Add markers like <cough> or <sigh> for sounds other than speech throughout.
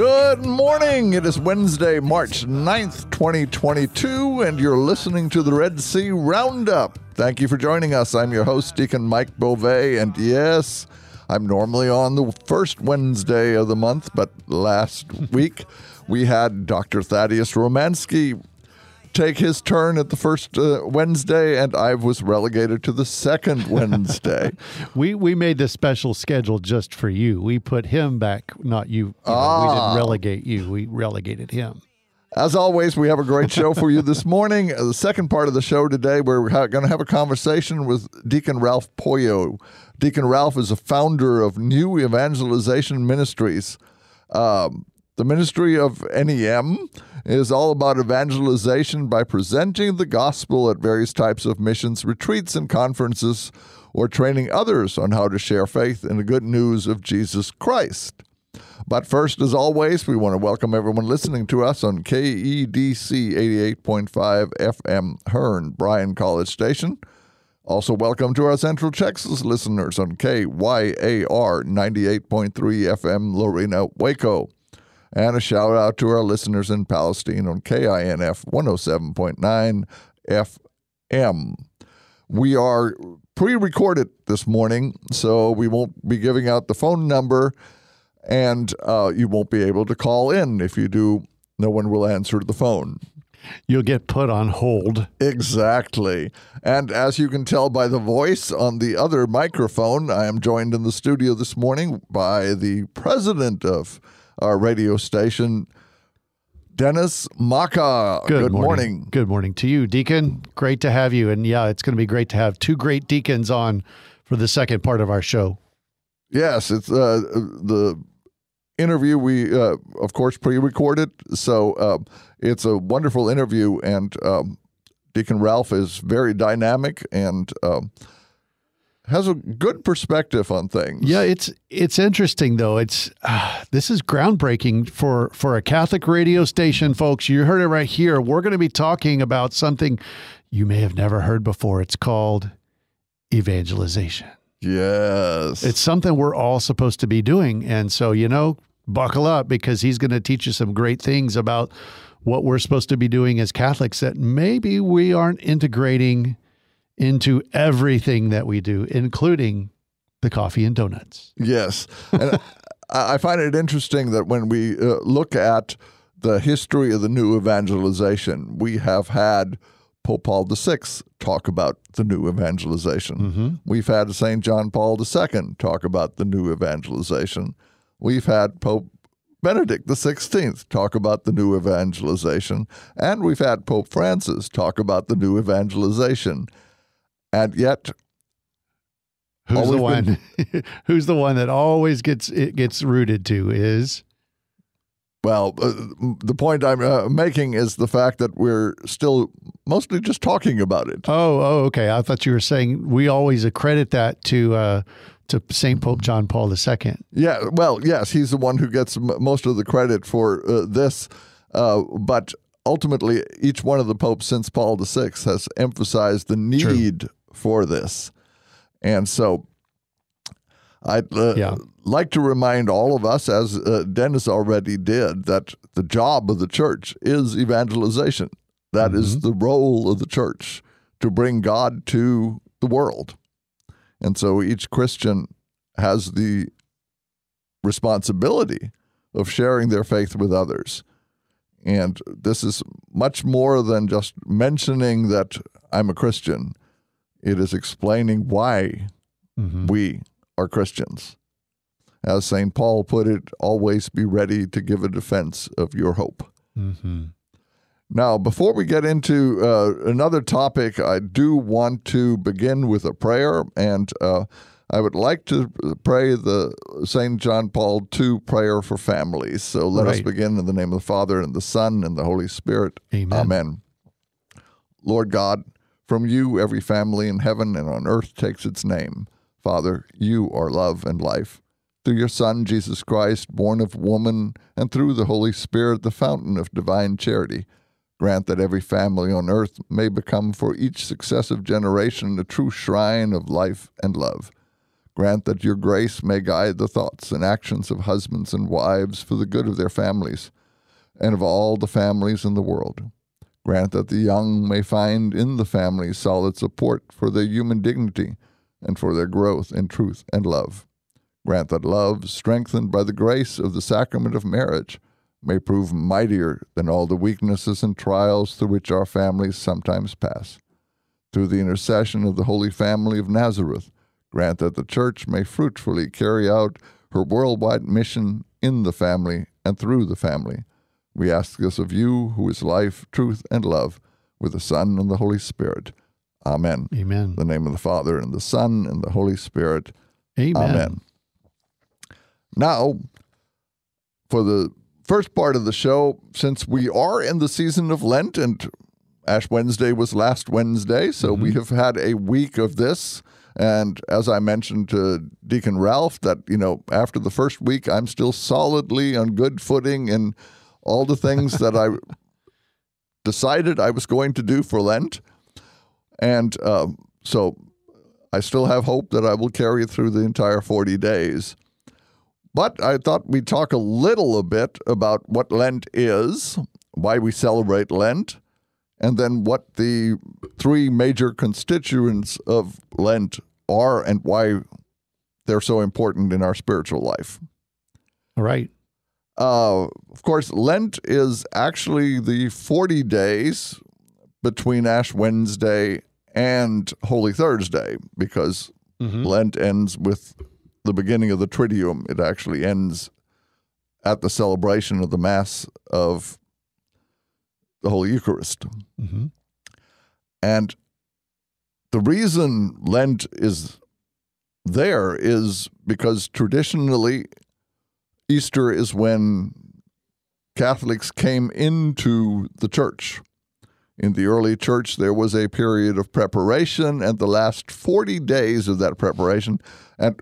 Good morning. It is Wednesday, March 9th, 2022, and you're listening to the Red Sea Roundup. Thank you for joining us. I'm your host, Deacon Mike Beauvais, and yes, I'm normally on the first Wednesday of the month, but last <laughs> week we had Dr. Thaddeus Romansky take his turn at the first uh, Wednesday, and I was relegated to the second <laughs> Wednesday. we we made this special schedule just for you. We put him back, not you. you know, Ah. We didn't relegate you. We relegated him. As always, we have a great show for you this <laughs> morning. Uh, The second part of the show today, we're ha- going to have a conversation with Deacon Ralph Poyo. Deacon Ralph is a founder of New Evangelization Ministries. Um, the ministry of NEM is all about evangelization by presenting the gospel at various types of missions, retreats, and conferences, or training others on how to share faith in the good news of Jesus Christ. But first, as always, we want to welcome everyone listening to us on KEDC 88.5 FM Hearne, Bryan College Station. Also, welcome to our Central Texas listeners on KYAR 98.3 FM Lorena, Waco. And a shout out to our listeners in Palestine on KINF 107.9 FM. We are pre recorded this morning, so we won't be giving out the phone number, and uh, you won't be able to call in. If you do, no one will answer the phone. You'll get put on hold. Exactly. And as you can tell by the voice on the other microphone, I am joined in the studio this morning by the president of our radio station, Dennis Maka. Good, morning. Good morning to you, Deacon. Great to have you. And yeah, it's going to be great to have two great deacons on for the second part of our show. Yes, it's uh, the interview we, uh, of course, pre-recorded. So uh, it's a wonderful interview, and um, Deacon Ralph is very dynamic and um, has a good perspective on things. Yeah, it's it's interesting though. It's uh, this is groundbreaking for for a Catholic radio station, folks. You heard it right here. We're going to be talking about something you may have never heard before. It's called evangelization. Yes. It's something we're all supposed to be doing, and so you know, buckle up because he's going to teach you some great things about what we're supposed to be doing as Catholics that maybe we aren't integrating into everything that we do, including the coffee and donuts. Yes. And <laughs> I I find it interesting that when we uh, look at the history of the new evangelization, we have had Pope Paul VI talk about the new evangelization. We've had St. John Paul II talk about the new evangelization. We've had Pope Benedict XVI talk about the new evangelization. And we've had Pope Francis talk about the new evangelization. And yet, Who's the one? <laughs> who's the one that always gets it gets rooted to is Well, uh, the point I'm uh, making is the fact that we're still mostly just talking about it. oh oh okay I thought you were saying we always accredit that to uh, to Saint Pope John Paul II. Yeah, well, yes, he's the one who gets m- most of the credit for uh, this, uh, but ultimately, each one of the popes since Paul VI has emphasized the need for this, and so I'd uh, Yeah. like to remind all of us, as uh, Dennis already did, that the job of the church is evangelization. That is the role of the church to bring God to the world. And so each Christian has the responsibility of sharing their faith with others. And this is much more than just mentioning that I'm a Christian. It is explaining why we are Christians. As St. Paul put it, always be ready to give a defense of your hope. Mm-hmm. Now, before we get into uh, another topic, I do want to begin with a prayer. And uh, I would like to pray the St. John Paul II prayer for families. So let us begin in the name of the Father and the Son and the Holy Spirit. Amen. Amen. Lord God, from you every family in heaven and on earth takes its name. Father, you are love and life. Through your Son, Jesus Christ, born of woman, and through the Holy Spirit, the fountain of divine charity, grant that every family on earth may become for each successive generation a true shrine of life and love. Grant that your grace may guide the thoughts and actions of husbands and wives for the good of their families and of all the families in the world. Grant that the young may find in the family solid support for their human dignity and for their growth in truth and love. Grant that love, strengthened by the grace of the sacrament of marriage, may prove mightier than all the weaknesses and trials through which our families sometimes pass. Through the intercession of the Holy Family of Nazareth, grant that the Church may fruitfully carry out her worldwide mission in the family and through the family. We ask this of you, who is life, truth, and love, with the Son and the Holy Spirit. Amen. Amen. In the name of the Father, and the Son, and the Holy Spirit. Amen. Amen. Now, for the first part of the show, since we are in the season of Lent and Ash Wednesday was last Wednesday, so we mm-hmm. have had a week of this. And as I mentioned to Deacon Ralph, that, you know, after the first week, I'm still solidly on good footing in all the things that I decided I was going to do for Lent. And um, so I still have hope that I will carry it through the entire 40 days. But I thought we'd talk a little a bit about what Lent is, why we celebrate Lent, and then what the three major constituents of Lent are and why they're so important in our spiritual life. All right. Uh, of course, Lent is actually the 40 days between Ash Wednesday and Holy Thursday because Mhm. Lent ends with the beginning of the Triduum. It actually ends at the celebration of the Mass of the Holy Eucharist. hmm And the reason Lent is there is because traditionally Easter is when Catholics came into the church. In the early church, there was a period of preparation, and the last 40 days of that preparation, and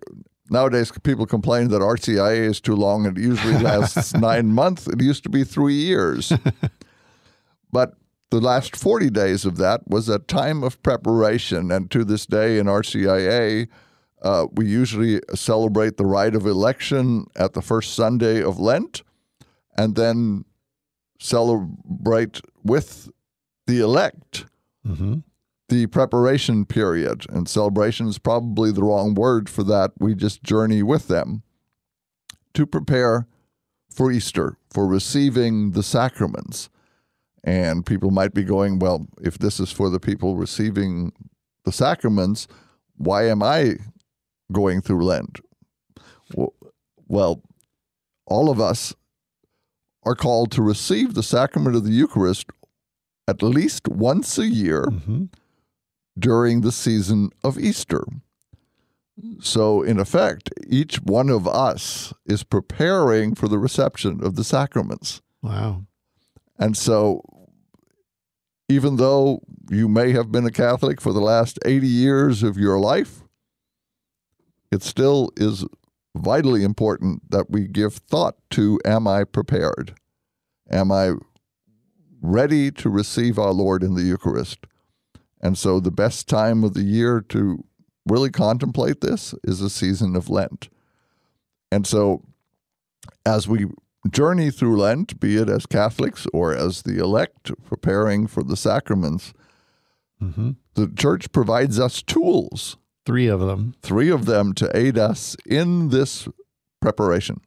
nowadays people complain that RCIA is too long and it usually <laughs> lasts nine months. It used to be three years. <laughs> but the last 40 days of that was a time of preparation. And to this day in RCIA, uh, we usually celebrate the rite of election at the first Sunday of Lent and then celebrate with the elect hmm the preparation period. And celebration is probably the wrong word for that. We just journey with them to prepare for Easter, for receiving the sacraments. And people might be going, well, if this is for the people receiving the sacraments, why am I going through Lent? Well, all of us are called to receive the sacrament of the Eucharist at least once a year hmm during the season of Easter. So, in effect, each one of us is preparing for the reception of the sacraments. Wow. And so, even though you may have been a Catholic for the last 80 years of your life, it still is vitally important that we give thought to Am I prepared? Am I ready to receive our Lord in the Eucharist? And so, the best time of the year to really contemplate this is the season of Lent. And so, as we journey through Lent, be it as Catholics or as the elect preparing for the sacraments, hmm the church provides us tools, Three of them. three of them to aid us in this preparation.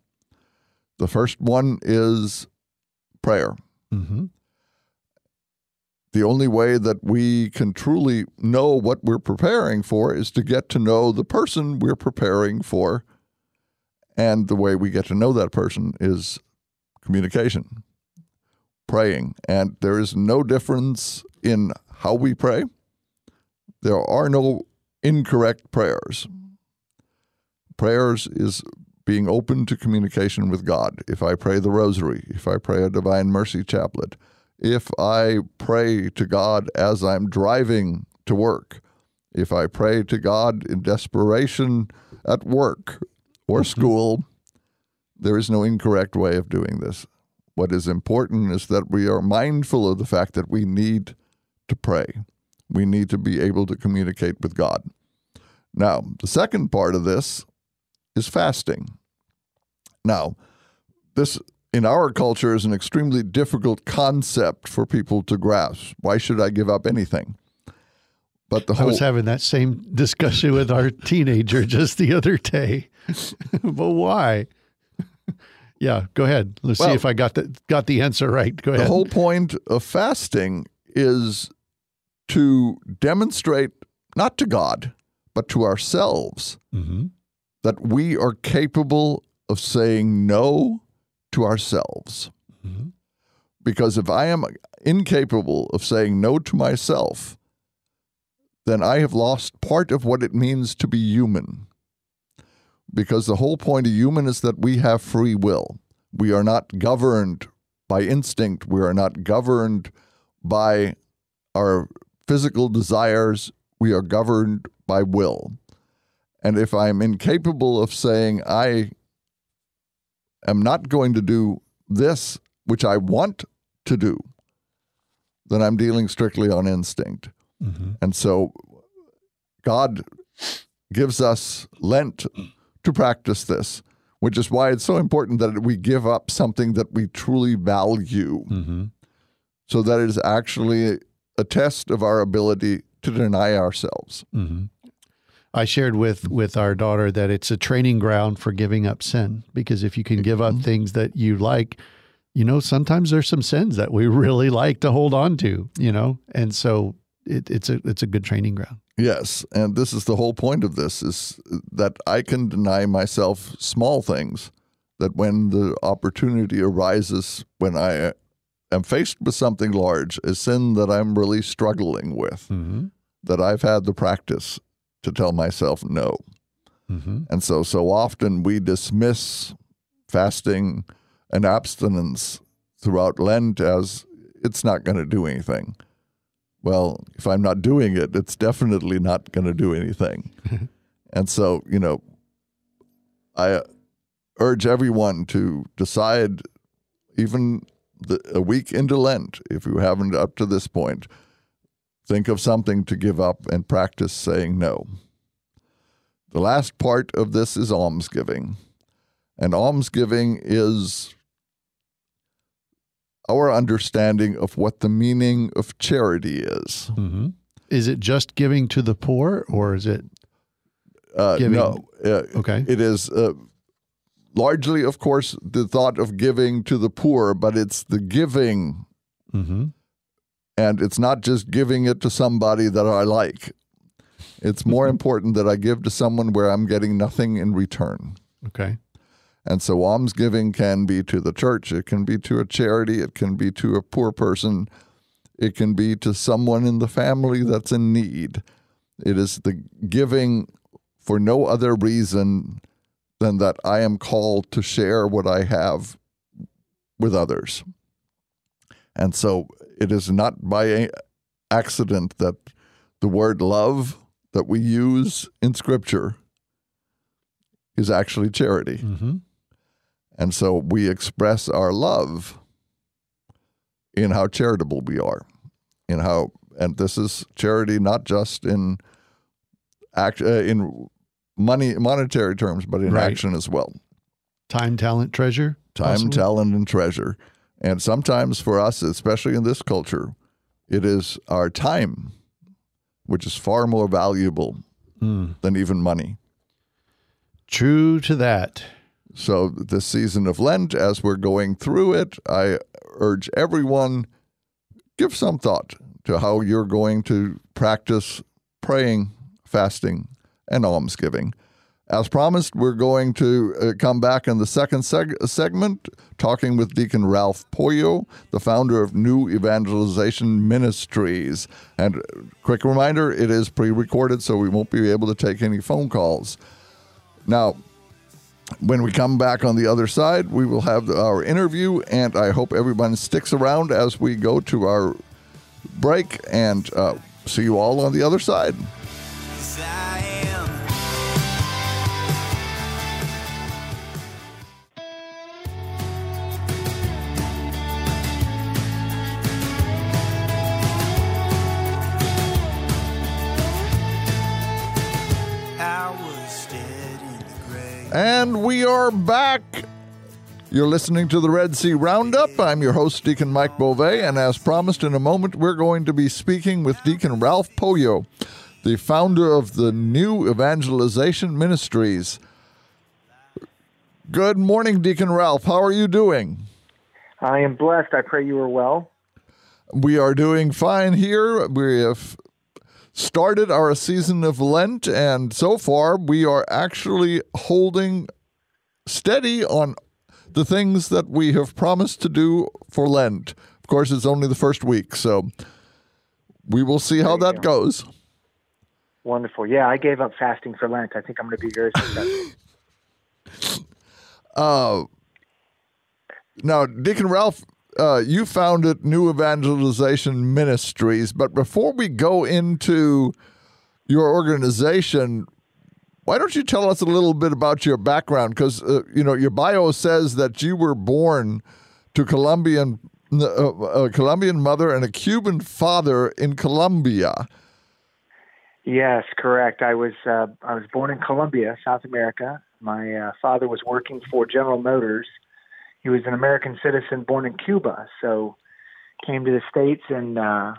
The first one is prayer. hmm The only way that we can truly know what we're preparing for is to get to know the person we're preparing for. And the way we get to know that person is communication, praying. And there is no difference in how we pray. There are no incorrect prayers. Mm-hmm. Prayers is being open to communication with God. If I pray the rosary, if I pray a Divine Mercy Chaplet, if I pray to God as I'm driving to work, if I pray to God in desperation at work or mm-hmm. school, there is no incorrect way of doing this. What is important is that we are mindful of the fact that we need to pray. We need to be able to communicate with God. Now, the second part of this is fasting. Now, this in our culture is an extremely difficult concept for people to grasp. Why should I give up anything? But the whole, I was having that same discussion with our teenager just the other day. <laughs> but why? <laughs> yeah, go ahead. Let's well, see if I got the got the answer right. Go ahead. The whole point of fasting is to demonstrate not to God, but to ourselves mm-hmm. that we are capable of saying no to ourselves. Mm-hmm. Because if I am incapable of saying no to myself, then I have lost part of what it means to be human. Because the whole point of human is that we have free will. We are not governed by instinct, we are not governed by our physical desires, we are governed by will. And if I'm incapable of saying, I am not going to do this which I want to do, then I'm dealing strictly on instinct. Mm-hmm. And so God gives us Lent to practice this, which is why it's so important that we give up something that we truly value mm-hmm. so that it is actually a test of our ability to deny ourselves. Mm-hmm. I shared with with our daughter that it's a training ground for giving up sin because if you can give up mm-hmm. things that you like, you know, sometimes there's some sins that we <laughs> really like to hold on to, you know, and so it, it's a it's a good training ground. Yes, and this is the whole point of this is that I can deny myself small things that when the opportunity arises when I am faced with something large, a sin that I'm really struggling with, mm-hmm. that I've had the practice to tell myself no. Mm-hmm. And so, so often we dismiss fasting and abstinence throughout Lent as it's not going to do anything. Well, if I'm not doing it, it's definitely not going to do anything. <laughs> and so, you know, I urge everyone to decide, even the, a week into Lent, if you haven't up to this point, Think of something to give up and practice saying no. The last part of this is almsgiving. And almsgiving is our understanding of what the meaning of charity is. Mm-hmm. Is it just giving to the poor or is it uh, giving? No. Uh, okay. It is uh, largely, of course, the thought of giving to the poor, but it's the giving. Mm-hmm and it's not just giving it to somebody that I like. It's more <laughs> important that I give to someone where I'm getting nothing in return. Okay. And so almsgiving can be to the church, it can be to a charity, it can be to a poor person, it can be to someone in the family that's in need. It is the giving for no other reason than that I am called to share what I have with others. And so it is not by accident that the word love that we use in Scripture is actually charity. Mm-hmm. And so we express our love in how charitable we are, in how, and this is charity not just in act uh, in money monetary terms, but in right. action as well. Time, talent, treasure. Time, possibly? talent, and treasure. And sometimes for us, especially in this culture, it is our time, which is far more valuable mm. than even money. True to that. So, this season of Lent, as we're going through it, I urge everyone give some thought to how you're going to practice praying, fasting, and almsgiving. As promised, we're going to uh, come back in the second seg- segment talking with Deacon Ralph Poyo, the founder of New Evangelization Ministries. And uh, quick reminder it is pre recorded, so we won't be able to take any phone calls. Now, When we come back on the other side, we will have our interview, and I hope everyone sticks around as we go to our break and uh, see you all on the other side. And we are back. You're listening to the Red Sea Roundup. I'm your host, Deacon Mike Beauvais, and as promised, in a moment, we're going to be speaking with Deacon Ralph Poyo, the founder of the New Evangelization Ministries. Good morning, Deacon Ralph. How are you doing? I am blessed. I pray you are well. We are doing fine here. We have started our season of Lent, and so far we are actually holding steady on the things that we have promised to do for Lent. Of course, it's only the first week, so we will see how that go. goes. Wonderful. Yeah, I gave up fasting for Lent. I think I'm going to be very successful. <laughs> <laughs> uh, now, Deacon Ralph, uh, you founded New Evangelization Ministries, but before we go into your organization, why don't you tell us a little bit about your background? Because uh, you know your bio says that you were born to Colombian uh, a Colombian mother and a Cuban father in Colombia. Yes, correct. I was uh, I was born in Colombia, South America. My uh, father was working for General Motors he was an American citizen born in Cuba, so came to the states and uh,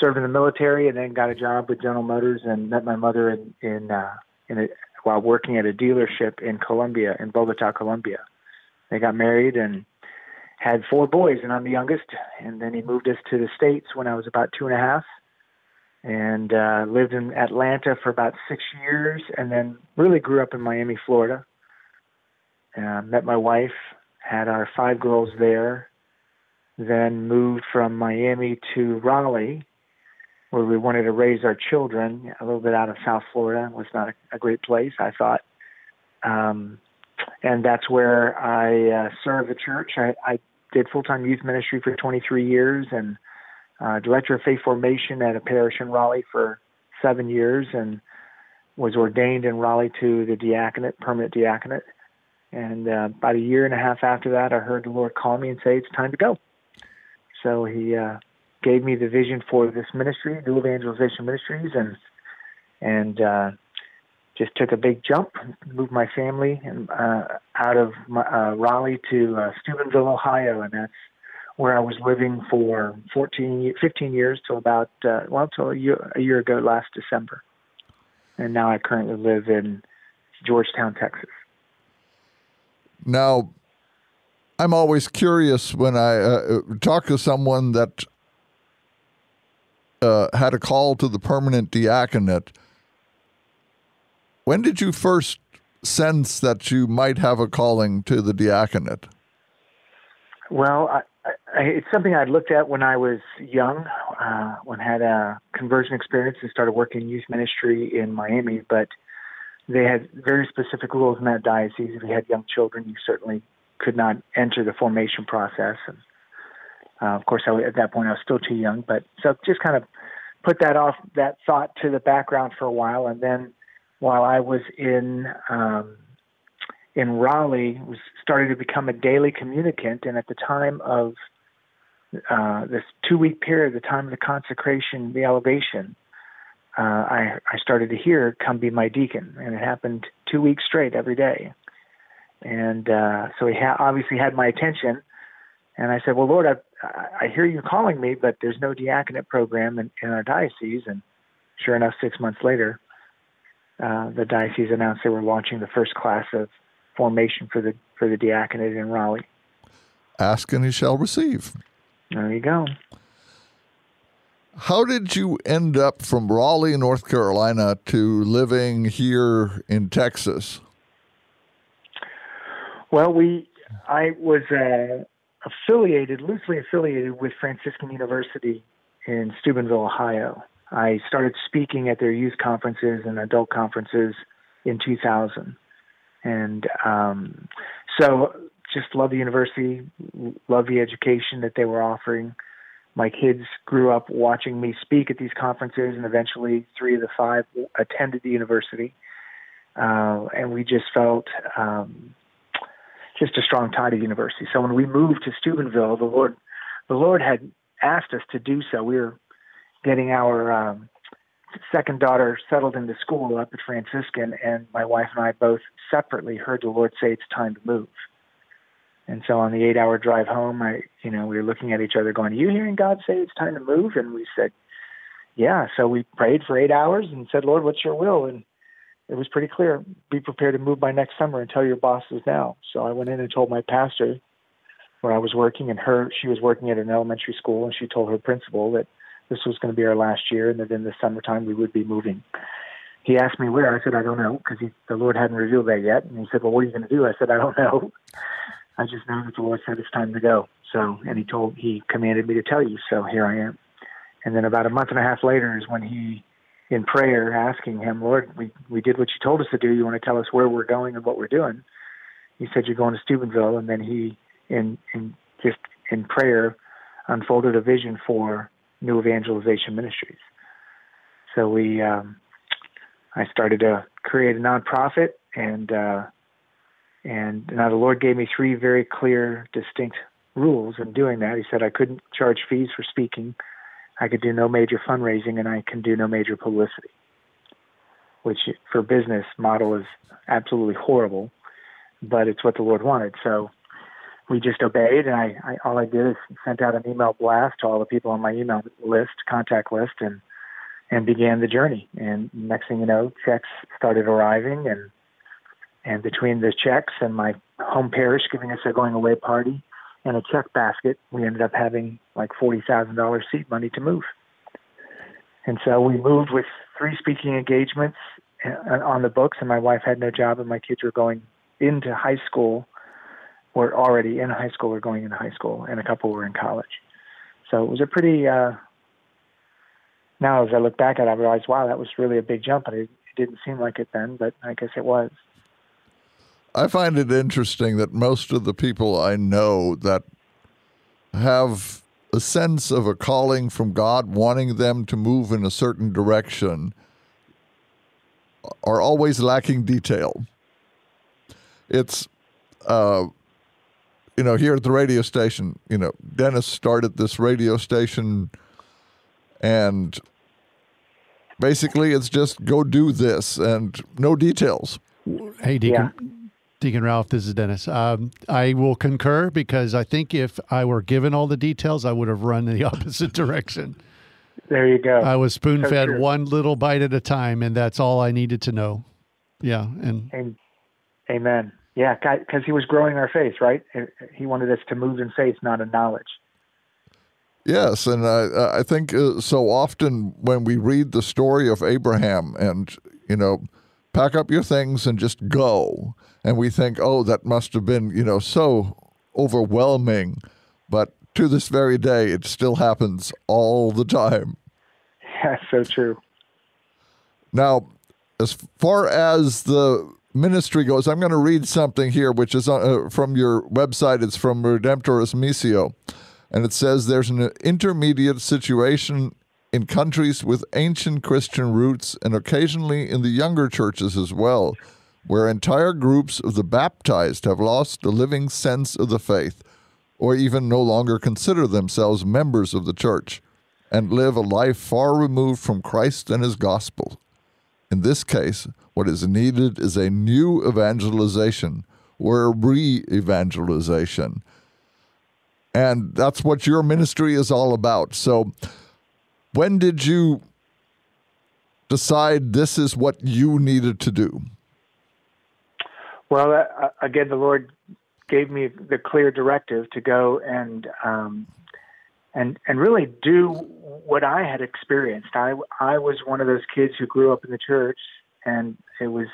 served in the military, and then got a job with General Motors and met my mother in in, uh, in a, while working at a dealership in Colombia, in Bogota, Colombia. They got married and had four boys, and I'm the youngest. And then he moved us to the states when I was about two and a half, and uh, lived in Atlanta for about six years, and then really grew up in Miami, Florida. Uh, met my wife had our five girls there, then moved from Miami to Raleigh, where we wanted to raise our children a little bit out of South Florida. It was not a, a great place, I thought. Um, and that's where I uh, served the church. I, I did full time youth ministry for 23 years and uh, director of faith formation at a parish in Raleigh for seven years and was ordained in Raleigh to the diaconate, permanent diaconate. And uh, about a year and a half after that, I heard the Lord call me and say, It's time to go. So he uh, gave me the vision for this ministry, New Evangelization Ministries, and and uh, just took a big jump, moved my family and uh, out of my, uh, Raleigh to uh, Steubenville, Ohio, and that's where I was living for 14, 15 years till about uh, well, till a year, a year ago last December, and now I currently live in Georgetown, Texas. Now, I'm always curious when I uh, talk to someone that uh, had a call to the permanent diaconate. When did you first sense that you might have a calling to the diaconate? Well, I, I, it's something I'd looked at when I was young, uh, when I had a conversion experience and started working in youth ministry in Miami. But they had very specific rules in that diocese. If you had young children, you certainly could not enter the formation process. And uh, of course, I, at that point, I was still too young. But so just kind of put that off, that thought to the background for a while, and then while I was in um, in Raleigh, was started to become a daily communicant, and at the time of uh, this two week period, the time of the consecration, the elevation, uh, I, I started to hear, "Come be my deacon," and it happened two weeks straight every day. And uh, so he ha- obviously had my attention, and I said, "Well, Lord, I, I hear you calling me, but there's no diaconate program in, in our diocese." And sure enough, six months later, uh, the diocese announced they were launching the first class of formation for the for the diaconate in Raleigh. Ask and you shall receive. There you go. How did you end up from Raleigh, North Carolina, to living here in Texas? Well, we I was uh, affiliated, loosely affiliated with Franciscan University in Steubenville, Ohio. I started speaking at their youth conferences and adult conferences in 2000, and um, so just love the university, love the education that they were offering. My kids grew up watching me speak at these conferences, and eventually, three of the five attended the university. Uh, and we just felt um, just a strong tie to the university. So when we moved to Steubenville, the Lord, the Lord had asked us to do so. We were getting our um, second daughter settled into school up at Franciscan, and my wife and I both separately heard the Lord say it's time to move. And so on the eight-hour drive home, I, you know, we were looking at each other, going, "Are you hearing God say it's time to move?" And we said, "Yeah." So we prayed for eight hours and said, "Lord, what's Your will?" And it was pretty clear: be prepared to move by next summer and tell your bosses now. So I went in and told my pastor where I was working, and her, she was working at an elementary school, and she told her principal that this was going to be our last year, and that in the summertime we would be moving. He asked me where. I said I don't know because the Lord hadn't revealed that yet. And he said, "Well, what are you going to do?" I said, "I don't know." I just know that the Lord said it's time to go. So, and he told, he commanded me to tell you. So here I am. And then about a month and a half later is when he, in prayer, asking him, Lord, we, we did what you told us to do. You want to tell us where we're going and what we're doing? He said, you're going to Steubenville. And then he, in, in just in prayer, unfolded a vision for New Evangelization Ministries. So we, um, I started to create a nonprofit and, uh, and now the Lord gave me three very clear, distinct rules in doing that. He said I couldn't charge fees for speaking, I could do no major fundraising, and I can do no major publicity, which for business model is absolutely horrible, but it's what the Lord wanted. So we just obeyed, and I, I all I did is sent out an email blast to all the people on my email list, contact list, and and began the journey. And next thing you know, checks started arriving, and and between the checks and my home parish giving us a going away party and a check basket, we ended up having like $40,000 seed money to move. And so we moved with three speaking engagements uh, on the books, and my wife had no job, and my kids were going into high school, or already in high school or going into high school, and a couple were in college. So it was a pretty. Uh, now, as I look back at it, I realize, wow, that was really a big jump, and it didn't seem like it then, but I guess it was. I find it interesting that most of the people I know that have a sense of a calling from God wanting them to move in a certain direction are always lacking detail. It's, uh, you know, here at the radio station, you know, Dennis started this radio station and basically it's just go do this and no details. Hey, Deacon. Yeah. Deacon Ralph, this is Dennis. Um, I will concur because I think if I were given all the details, I would have run in the <laughs> opposite direction. There you go. I was spoon fed so one little bite at a time, and that's all I needed to know. Yeah, and amen. Yeah, because he was growing our faith, right? He wanted us to move in faith, not in knowledge. Yes, and I I think uh, so often when we read the story of Abraham and you know pack up your things and just go. And we think, oh, that must have been, you know, so overwhelming. But to this very day, it still happens all the time. Yeah, so true. Now, as far as the ministry goes, I'm going to read something here, which is uh, from your website. It's from Redemptoris Missio. And it says there's an intermediate situation in countries with ancient Christian roots and occasionally in the younger churches as well, where entire groups of the baptized have lost the living sense of the faith or even no longer consider themselves members of the church and live a life far removed from Christ and his gospel. In this case, what is needed is a new evangelization or re evangelization. And that's what your ministry is all about. So, when did you decide this is what you needed to do? Well, uh, again, the Lord gave me the clear directive to go and um, and and really do what I had experienced. I I was one of those kids who grew up in the church, and it was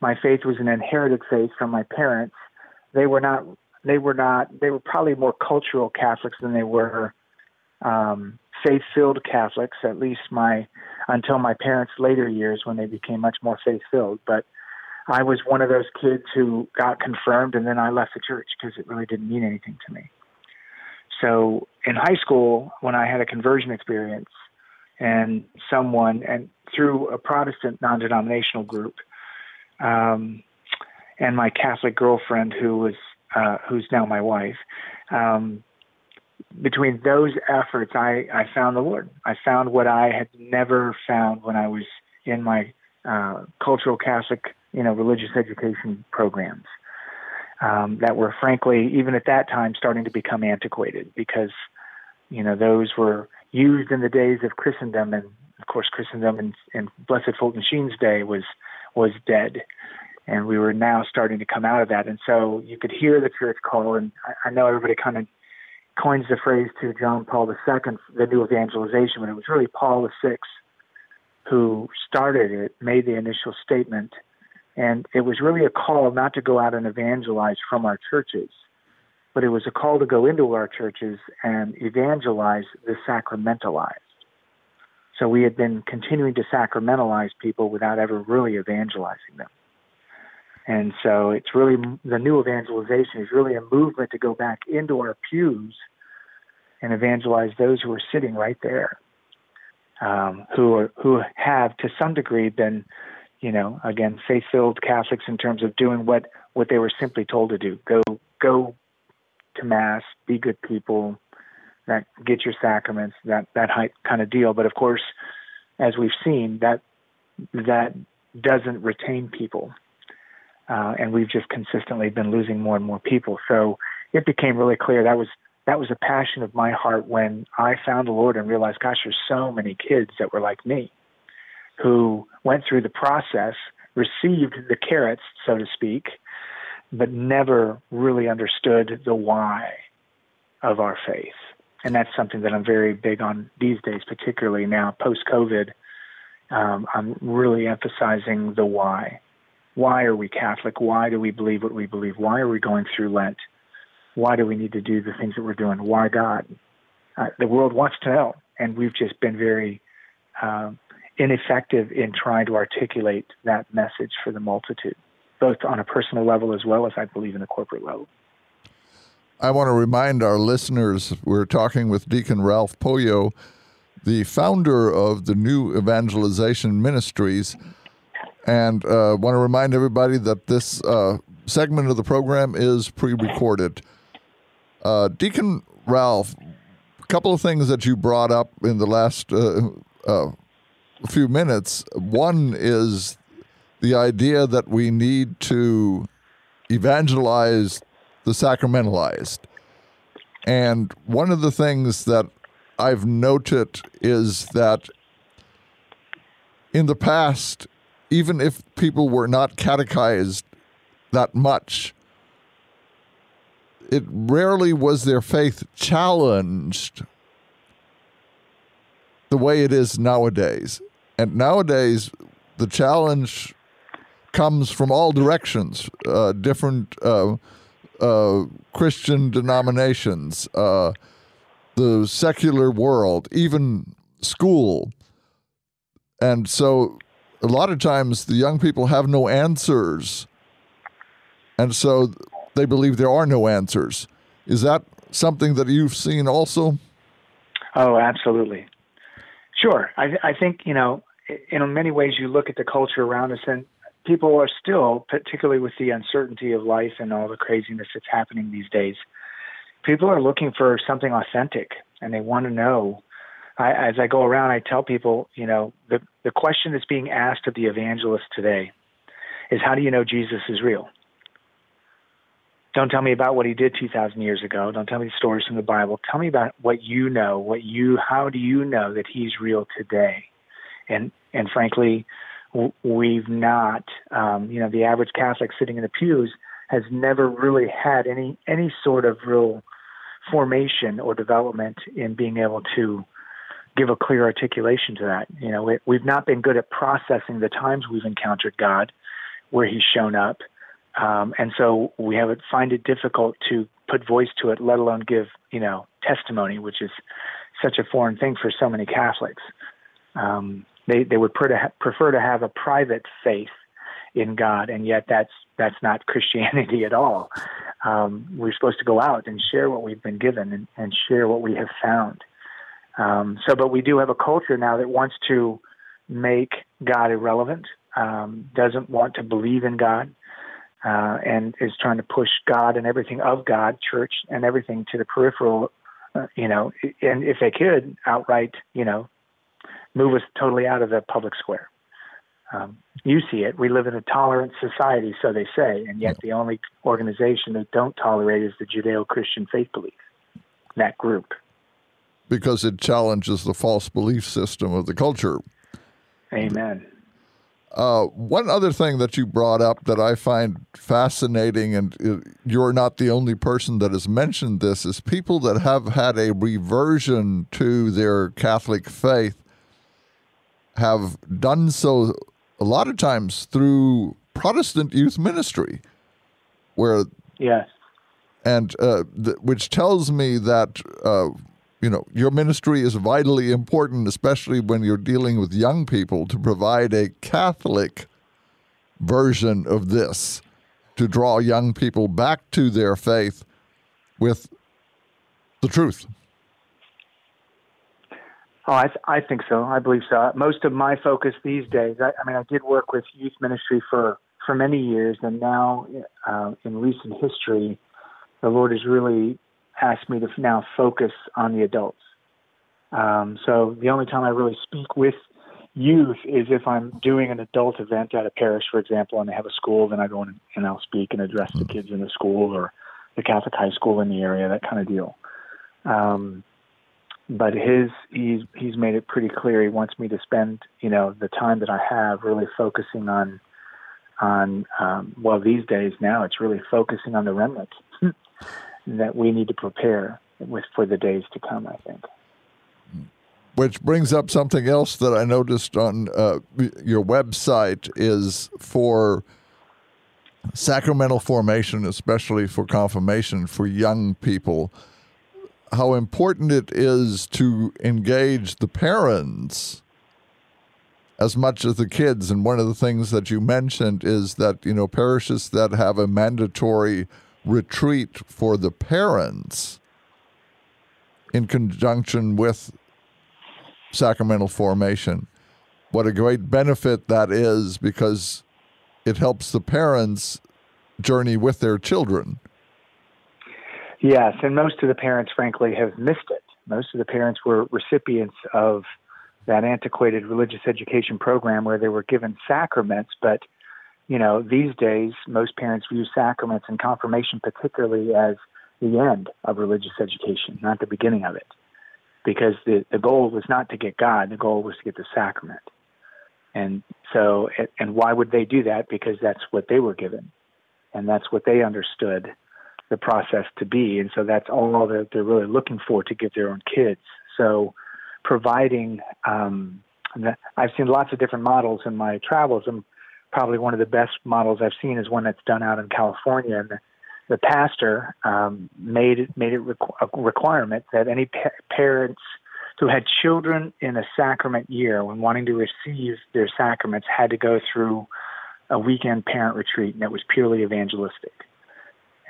my faith was an inherited faith from my parents. They were not they were not they were probably more cultural Catholics than they were um, faith-filled Catholics, at least my until my parents' later years when they became much more faith-filled. But I was one of those kids who got confirmed and then I left the church because it really didn't mean anything to me. So in high school, when I had a conversion experience and someone, and through a Protestant non denominational group, um, and my Catholic girlfriend who was, uh, who's now my wife, um, between those efforts, I, I found the Lord. I found what I had never found when I was in my uh, cultural Catholic, you know, religious education programs um, that were, frankly, even at that time, starting to become antiquated because, you know, those were used in the days of Christendom, and of course, Christendom in, in Blessed Fulton Sheen's day was was dead, and we were now starting to come out of that, and so you could hear the church call, and I, I know everybody kind of coins the phrase to John Paul II, the new evangelization, but it was really Paul VI who started it, made the initial statement, and it was really a call not to go out and evangelize from our churches, but it was a call to go into our churches and evangelize the sacramentalized. So we had been continuing to sacramentalize people without ever really evangelizing them. And so it's really the new evangelization is really a movement to go back into our pews and evangelize those who are sitting right there, um, who are, who have to some degree been, you know, again faith-filled Catholics in terms of doing what what they were simply told to do: go go to mass, be good people, that get your sacraments, that that kind of deal. But of course, as we've seen, that that doesn't retain people uh, and we've just consistently been losing more and more people. So it became really clear that was that was a passion of my heart when I found the Lord and realized, gosh, there's so many kids that were like me, who went through the process, received the carrots, so to speak, but never really understood the why of our faith. And that's something that I'm very big on these days, particularly now post COVID. Um, I'm really emphasizing the why why are we Catholic? Why do we believe what we believe? Why are we going through Lent? Why do we need to do the things that we're doing? Why God? Uh, the world wants to know, and we've just been very uh, ineffective in trying to articulate that message for the multitude, both on a personal level as well as I believe in a corporate level. I want to remind our listeners we're talking with Deacon Ralph Poyo, the founder of the New Evangelization Ministries and uh, want to remind everybody that this uh, segment of the program is pre-recorded. Uh, Deacon Ralph, a couple of things that you brought up in the last uh, uh, few minutes. One is the idea that we need to evangelize the sacramentalized. And one of the things that I've noted is that in the past, even if people were not catechized that much, it rarely was their faith challenged the way it is nowadays. And nowadays, the challenge comes from all directions, uh, different uh, uh, Christian denominations, uh, the secular world, even school. And so a lot of times the young people have no answers. And so they believe there are no answers. Is that something that you've seen also? Oh, absolutely. Sure. I, I think, you know, in many ways you look at the culture around us and people are still, particularly with the uncertainty of life and all the craziness that's happening these days, people are looking for something authentic and they want to know I, as I go around, I tell people, you know, the the question that's being asked of the evangelist today is, how do you know Jesus is real? Don't tell me about what he did 2,000 years ago. Don't tell me stories from the Bible. Tell me about what you know. What you, how do you know that he's real today? And and frankly, we've not. Um, you know, the average Catholic sitting in the pews has never really had any any sort of real formation or development in being able to give a clear articulation to that. You know, we, have not been good at processing the times we've encountered God, where He's shown up, um, and so we have it, find it difficult to put voice to it, let alone give you know testimony, which is such a foreign thing for so many Catholics. Um, they they would prefer to, have a private faith in God, and yet that's that's not <laughs> Christianity at all. Um, we're supposed to go out and share what we've been given and, and share what we have found. Um, so, but we do have a culture now that wants to make God irrelevant, um, doesn't want to believe in God, uh, and is trying to push God and everything of God, church, and everything to the peripheral. Uh, you know, and if they could outright, you know, move us totally out of the public square. Um, you see it. We live in a tolerant society, so they say, and yet the only organization that don't tolerate is the Judeo-Christian faith belief. That group, because it challenges the false belief system of the culture. Amen. Uh, one other thing that you brought up that I find fascinating, and uh, you're not the only person that has mentioned this, is people that have had a reversion to their Catholic faith have done so a lot of times through Protestant youth ministry, where yes, and uh, th- which tells me that uh, you know your ministry is vitally important, especially when you're dealing with young people, to provide a Catholic version of this to draw young people back to their faith with the truth. Oh, I, th- I think so. I believe so. Most of my focus these days, I, I mean, I did work with youth ministry for, for many years, and now uh, in recent history, the Lord has really asked me to now focus on the adults. Um, so the only time I really speak with youth is if I'm doing an adult event at a parish, for example, and they have a school, then I go in and I'll speak and address the kids in the school or the Catholic high school in the area, that kind of deal. Um, but his he's he's made it pretty clear he wants me to spend you know the time that I have really focusing on on um, well these days now it's really focusing on the remnant <laughs> that we need to prepare with for the days to come. I think. Which brings up something else that I noticed on uh, your website is for sacramental formation, especially for confirmation for young people how important it is to engage the parents as much as the kids. And one of the things that you mentioned is that, you know, parishes that have a mandatory retreat for the parents in conjunction with sacramental formation. What a great benefit that is because it helps the parents journey with their children. Yes, and most of the parents, frankly, have missed it. Most of the parents were recipients of that antiquated religious education program where they were given sacraments, but you know, these days most parents view sacraments and confirmation particularly as the end of religious education, not the beginning of it. Because the, the goal was not to get God, the goal was to get the sacrament. And so, and why would they do that? Because that's what they were given. And that's what they understood the process to be. And so that's all that they're really looking for to give their own kids. So providing, um, I've seen lots of different models in my travels, and probably one of the best models I've seen is one that's done out in California. And the, the pastor um, made made it requ- a requirement that any pa- parents who had children in a sacrament year, when wanting to receive their sacraments, had to go through a weekend parent retreat, and it was purely evangelistic.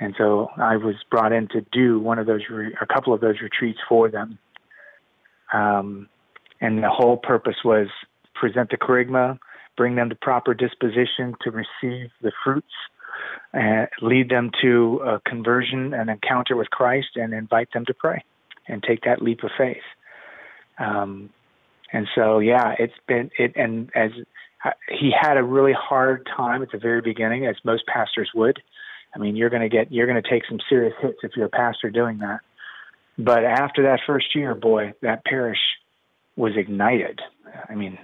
And so I was brought in to do one of those, re- a couple of those retreats for them. Um, and the whole purpose was present the kerygma, bring them to proper disposition to receive the fruits, and lead them to a conversion, an encounter with Christ, and invite them to pray and take that leap of faith. Um, and so, yeah, it's been it, and as uh, he had a really hard time at the very beginning, as most pastors would. I mean, you're going to get you're going to take some serious hits if you're a pastor doing that. But after that first year, boy, that parish was ignited. I mean,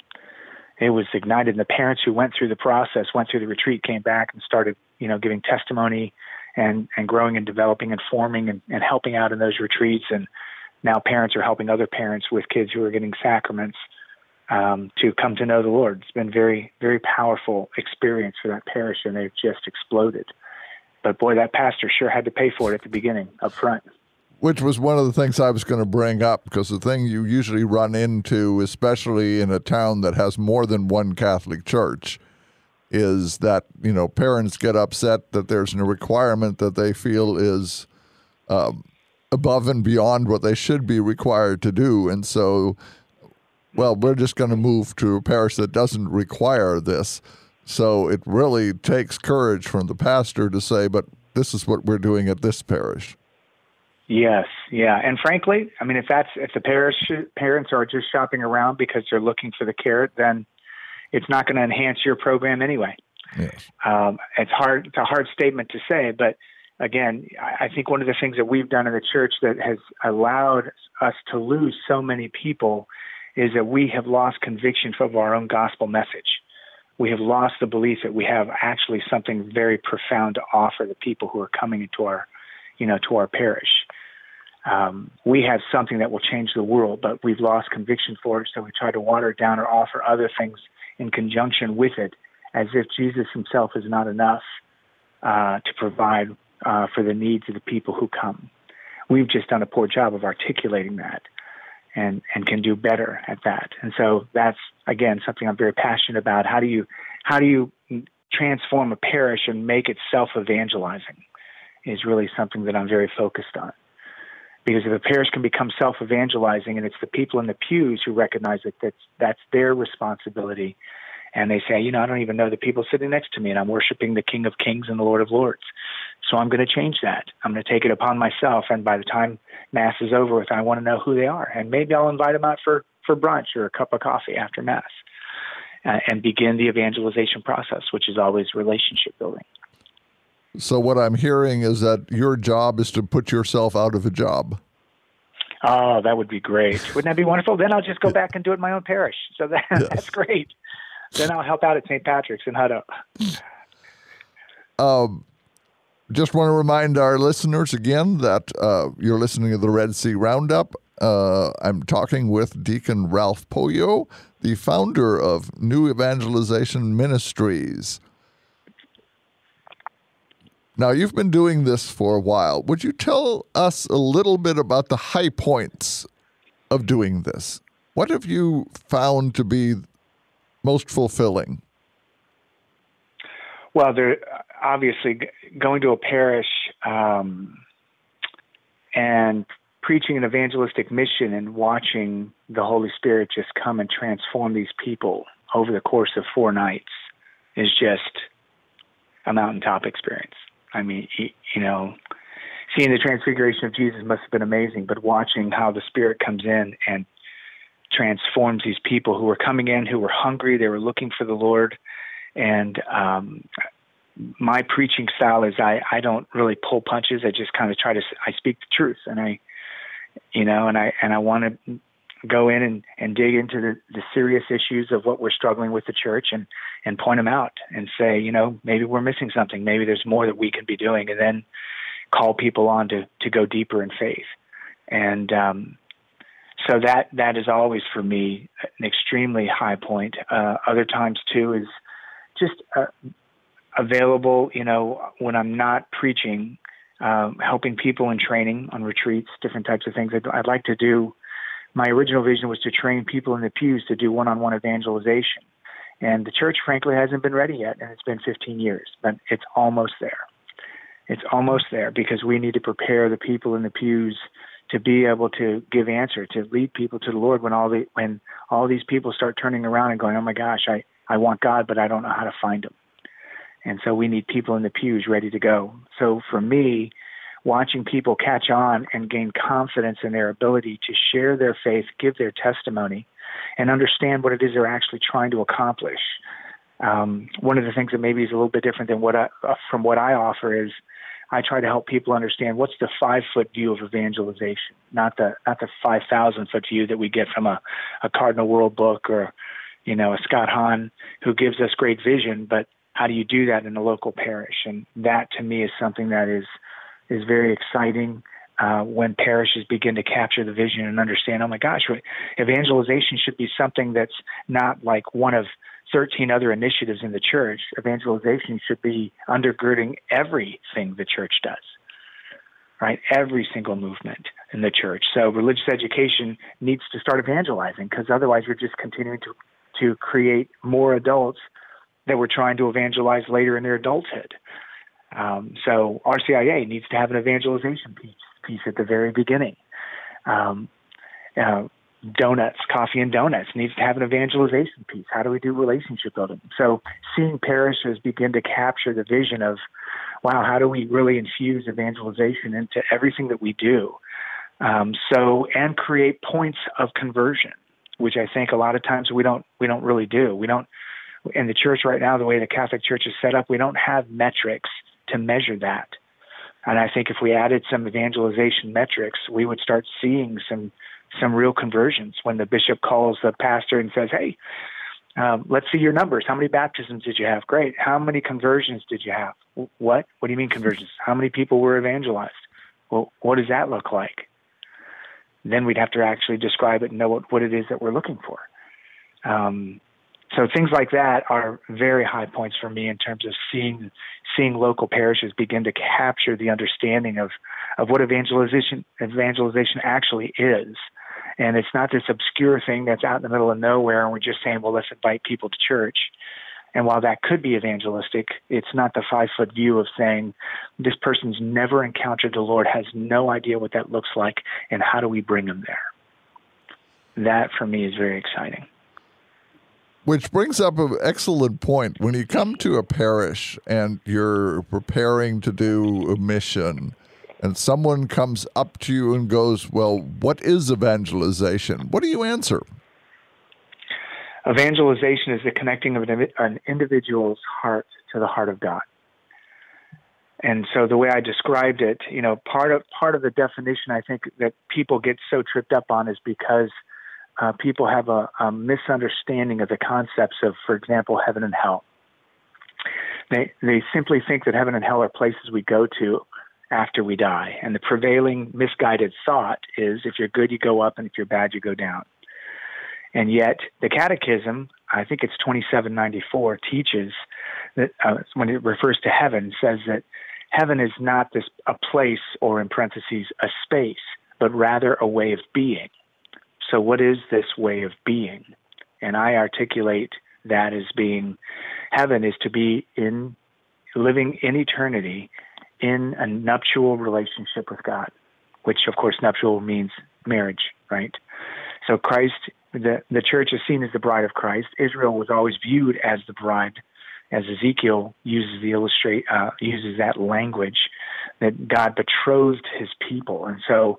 it was ignited. And the parents who went through the process, went through the retreat, came back and started, you know, giving testimony and and growing and developing and forming and, and helping out in those retreats. And now parents are helping other parents with kids who are getting sacraments um, to come to know the Lord. It's been very very powerful experience for that parish, and they've just exploded. But boy, that pastor sure had to pay for it at the beginning, up front. Which was one of the things I was going to bring up because the thing you usually run into, especially in a town that has more than one Catholic church, is that you know parents get upset that there's a requirement that they feel is um, above and beyond what they should be required to do, and so well we're just going to move to a parish that doesn't require this. So it really takes courage from the pastor to say, but this is what we're doing at this parish. Yes, yeah, and frankly, I mean, if that's if the parish parents are just shopping around because they're looking for the carrot, then it's not going to enhance your program anyway. Yes. Um, it's hard. It's a hard statement to say, but again, I think one of the things that we've done in the church that has allowed us to lose so many people is that we have lost conviction of our own gospel message. We have lost the belief that we have actually something very profound to offer the people who are coming into our, you know, to our parish. Um, we have something that will change the world, but we've lost conviction for it, so we try to water it down or offer other things in conjunction with it, as if Jesus himself is not enough uh, to provide uh, for the needs of the people who come. We've just done a poor job of articulating that and, and can do better at that. And so that's, again, something I'm very passionate about. How do you, how do you transform a parish and make it self evangelizing is really something that I'm very focused on. Because if a parish can become self evangelizing and it's the people in the pews who recognize that that's, that's their responsibility, and they say, you know, I don't even know the people sitting next to me, and I'm worshiping the King of Kings and the Lord of Lords. So I'm going to change that. I'm going to take it upon myself, and by the time Mass is over with, I want to know who they are, and maybe I'll invite them out for for brunch or a cup of coffee after Mass, uh, and begin the evangelization process, which is always relationship building. So what I'm hearing is that your job is to put yourself out of a job. Oh, that would be great. <laughs> Wouldn't that be wonderful? Then I'll just go back and do it in my own parish. So that, <laughs> yes. that's great. Then I'll help out at St. Patrick's in Hutto. Um, just want to remind our listeners again that uh, you're listening to the Red Sea Roundup. Uh, I'm talking with Deacon Ralph Poyo, the founder of New Evangelization Ministries. Now, you've been doing this for a while. Would you tell us a little bit about the high points of doing this? What have you found to be most fulfilling? Well, there obviously going to a parish um, and preaching an evangelistic mission and watching the Holy Spirit just come and transform these people over the course of four nights is just a mountaintop experience. I mean, you know, seeing the transfiguration of Jesus must have been amazing, but watching how the Spirit comes in and transforms these people who were coming in, who were hungry, they were looking for the Lord. And um, my preaching style is I, I don't really pull punches. I just kind of try to I speak the truth, and I, you know, and I and I want to go in and, and dig into the, the serious issues of what we're struggling with the church and, and point them out and say, you know, maybe we're missing something. Maybe there's more that we can be doing. And then call people on to, to go deeper in faith. And um, so that, that is always for me an extremely high point. Uh, other times too is just uh, available, you know, when I'm not preaching, um, helping people in training on retreats, different types of things. I'd, I'd like to do my original vision was to train people in the pews to do one-on-one evangelization. And the church, frankly, hasn't been ready yet, and it's been 15 years, but it's almost there. It's almost there because we need to prepare the people in the pews to be able to give answer, to lead people to the Lord when all the when all these people start turning around and going, "Oh my gosh, I I want God, but I don't know how to find Him." And so we need people in the pews ready to go. So for me, watching people catch on and gain confidence in their ability to share their faith, give their testimony, and understand what it is they're actually trying to accomplish. Um, one of the things that maybe is a little bit different than what I, uh, from what I offer is I try to help people understand what's the five foot view of evangelization, not the not the five thousand foot view that we get from a, a Cardinal Wuerl book or you know a Scott Hahn who gives us great vision, but how do you do that in a local parish? And that to me is something that is is very exciting. Uh, when parishes begin to capture the vision and understand, oh my gosh, evangelization should be something that's not like one of 13 other initiatives in the church. Evangelization should be undergirding everything the church does, right? Every single movement in the church. So religious education needs to start evangelizing because otherwise we're just continuing to, to create more adults that we're trying to evangelize later in their adulthood. Um, so RCIA needs to have an evangelization piece, piece at the very beginning. Um, uh, donuts, coffee and donuts needs to have an evangelization piece. How do we do relationship building? So seeing parishes begin to capture the vision of, wow, how do we really infuse evangelization into everything that we do? Um, so and create points of conversion, which I think a lot of times we don't we don't really do. We don't in the church right now, the way the Catholic Church is set up, we don't have metrics to measure that. And I think if we added some evangelization metrics, we would start seeing some some real conversions when the bishop calls the pastor and says, "Hey, um, let's see your numbers. How many baptisms did you have? Great. How many conversions did you have? What? What do you mean conversions? How many people were evangelized? Well, what does that look like? Then we'd have to actually describe it and know what, what it is that we're looking for. Um, so things like that are very high points for me in terms of seeing seeing local parishes begin to capture the understanding of of what evangelization evangelization actually is and it's not this obscure thing that's out in the middle of nowhere and we're just saying, well, let's invite people to church. And while that could be evangelistic, it's not the five foot view of saying this person's never encountered the Lord, has no idea what that looks like, and how do we bring them there? That for me is very exciting. Which brings up an excellent point. When you come to a parish and you're preparing to do a mission, and someone comes up to you and goes, Well, what is evangelization? What do you answer? Evangelization is the connecting of an individual's heart to the heart of God. And so the way I described it, you know, part of part of the definition I think that people get so tripped up on is because uh, people have a, a misunderstanding of the concepts of, for example, heaven and hell. They they simply think that heaven and hell are places we go to after we die. And the prevailing misguided thought is if you're good, you go up, and if you're bad, you go down. And yet, the Catechism, I think it's 2794, teaches that uh, when it refers to heaven, says that heaven is not this a place or in parentheses a space, but rather a way of being. So, what is this way of being? And I articulate that as being heaven is to be in living in eternity in a nuptial relationship with God, which of course nuptial means marriage, right? So Christ, the the church is seen as the bride of Christ. Israel was always viewed as the bride, as Ezekiel uses the illustrate uh, uses that language that God betrothed His people, and so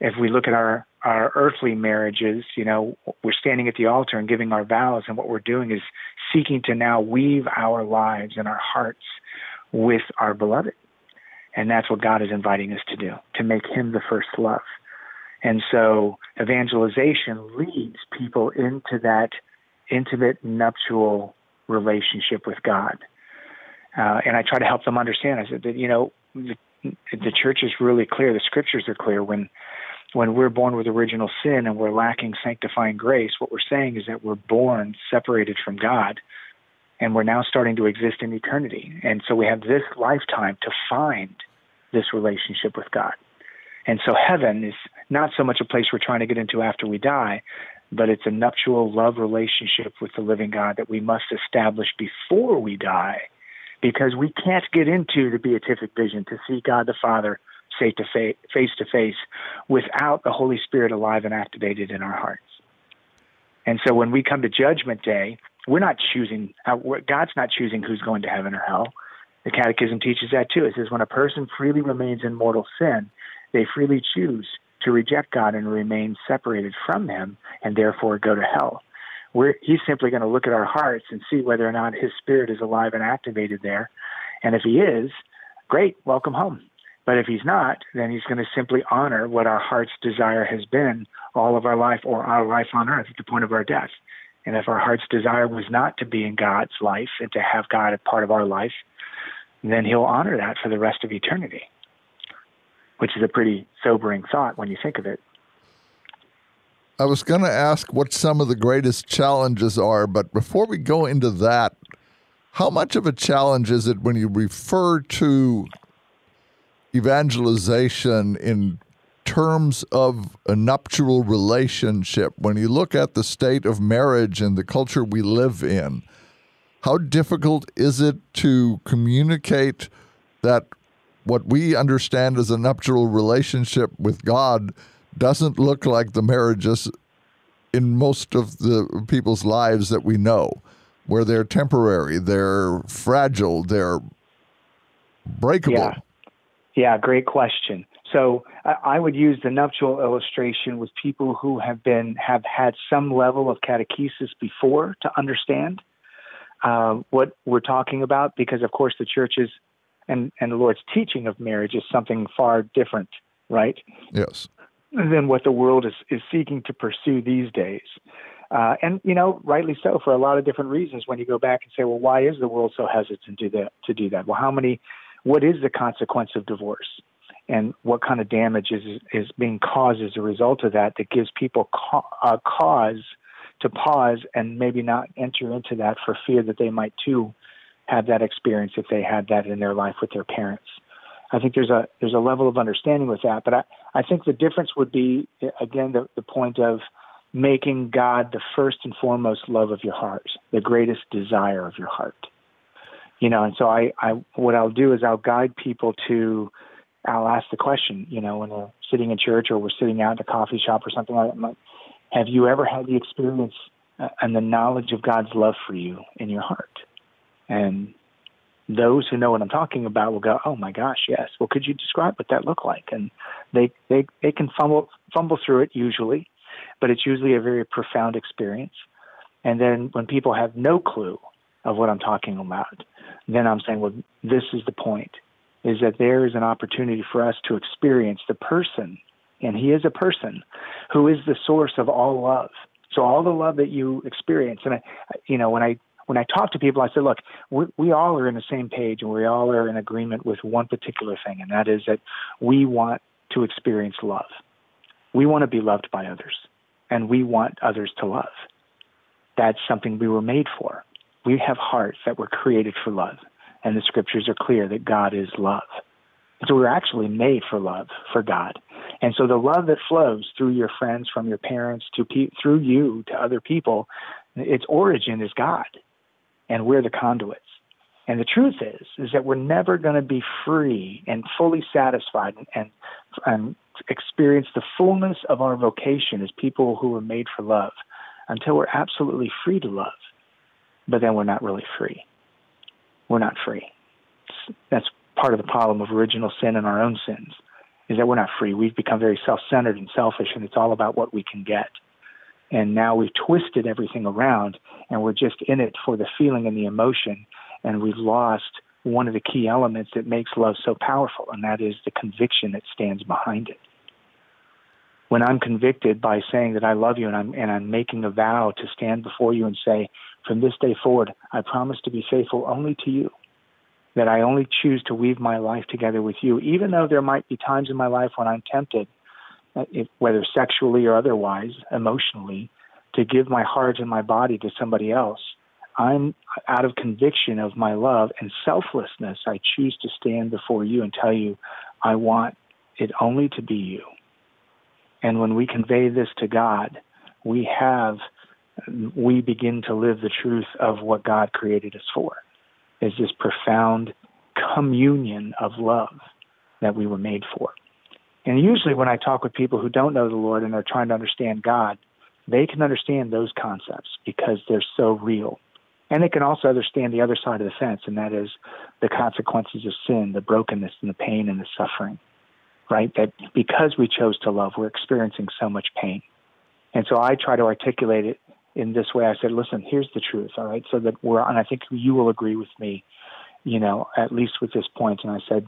if we look at our our earthly marriages, you know, we're standing at the altar and giving our vows, and what we're doing is seeking to now weave our lives and our hearts with our beloved. And that's what God is inviting us to do, to make Him the first love. And so evangelization leads people into that intimate nuptial relationship with God. Uh, and I try to help them understand. I said that, you know, the, the church is really clear, the scriptures are clear. When when we're born with original sin and we're lacking sanctifying grace, what we're saying is that we're born separated from God and we're now starting to exist in eternity. And so we have this lifetime to find this relationship with God. And so heaven is not so much a place we're trying to get into after we die, but it's a nuptial love relationship with the living God that we must establish before we die because we can't get into the beatific vision to see God the Father face to face, face to face without the Holy Spirit alive and activated in our hearts. And so when we come to judgment day, we're not choosing, uh, God's not choosing who's going to heaven or hell. The Catechism teaches that too. It says when a person freely remains in mortal sin, they freely choose to reject God and remain separated from Him and therefore go to hell. We're, he's simply going to look at our hearts and see whether or not His Spirit is alive and activated there. And if He is, great, welcome home. But if He's not, then He's going to simply honor what our heart's desire has been all of our life or our life on earth at the point of our death. And if our heart's desire was not to be in God's life and to have God a part of our life, then he'll honor that for the rest of eternity, which is a pretty sobering thought when you think of it. I was going to ask what some of the greatest challenges are, but before we go into that, how much of a challenge is it when you refer to evangelization in terms of a nuptial relationship? When you look at the state of marriage and the culture we live in, how difficult is it to communicate that what we understand as a nuptial relationship with God doesn't look like the marriages in most of the people's lives that we know, where they're temporary, they're fragile, they're breakable? Yeah, yeah great question. So I would use the nuptial illustration with people who have been have had some level of catechesis before to understand uh, what we're talking about, because of course the church's and and the Lord's teaching of marriage is something far different, right? Yes. Than what the world is is seeking to pursue these days. Uh, and you know, rightly so, for a lot of different reasons. When you go back and say, well, why is the world so hesitant to do that? To do that? Well, how many? What is the consequence of divorce? and what kind of damage is is being caused as a result of that that gives people ca- a cause to pause and maybe not enter into that for fear that they might too have that experience if they had that in their life with their parents. I think there's a there's a level of understanding with that, but I, I think the difference would be again the, the point of making God the first and foremost love of your heart, the greatest desire of your heart. You know, and so I, I what I'll do is I'll guide people to I'll ask the question, you know, when we're sitting in church or we're sitting out at a coffee shop or something like that. Like, have you ever had the experience uh, and the knowledge of God's love for you in your heart? And those who know what I'm talking about will go, "Oh my gosh, yes." Well, could you describe what that looked like? And they they they can fumble fumble through it usually, but it's usually a very profound experience. And then when people have no clue of what I'm talking about, then I'm saying, "Well, this is the point is that there is an opportunity for us to experience the person, and He is a person who is the source of all love. So all the love that you experience, and I, you know, when I when I talk to people, I say, look, we, we all are in the same page, and we all are in agreement with one particular thing, and that is that we want to experience love. We want to be loved by others, and we want others to love. That's something we were made for. We have hearts that were created for love and the scriptures are clear that God is love. So we're actually made for love, for God. And so the love that flows through your friends, from your parents to pe- through you to other people, its origin is God, and we're the conduits. And the truth is, is that we're never going to be free and fully satisfied and, and, and experience the fullness of our vocation as people who are made for love until we're absolutely free to love. But then we're not really free we're not free. That's part of the problem of original sin and our own sins, is that we're not free. We've become very self centered and selfish, and it's all about what we can get. And now we've twisted everything around, and we're just in it for the feeling and the emotion, and we've lost one of the key elements that makes love so powerful, and that is the conviction that stands behind it. When I'm convicted by saying that I love you and I'm and I'm making a vow to stand before you and say, from this day forward, I promise to be faithful only to you, that I only choose to weave my life together with you, even though there might be times in my life when I'm tempted, uh, whether sexually or otherwise, emotionally, to give my heart and my body to somebody else. I'm out of conviction of my love and selflessness. I choose to stand before you and tell you, I want it only to be you. And when we convey this to God, we have we begin to live the truth of what God created us for is this profound communion of love that we were made for. And usually when I talk with people who don't know the Lord and are trying to understand God, they can understand those concepts because they're so real. And they can also understand the other side of the fence, and that is the consequences of sin, the brokenness and the pain and the suffering, right? That because we chose to love, we're experiencing so much pain. And so I try to articulate it in this way. I said, listen, here's the truth, all right? So that we're, and I think you will agree with me, you know, at least with this point. And I said,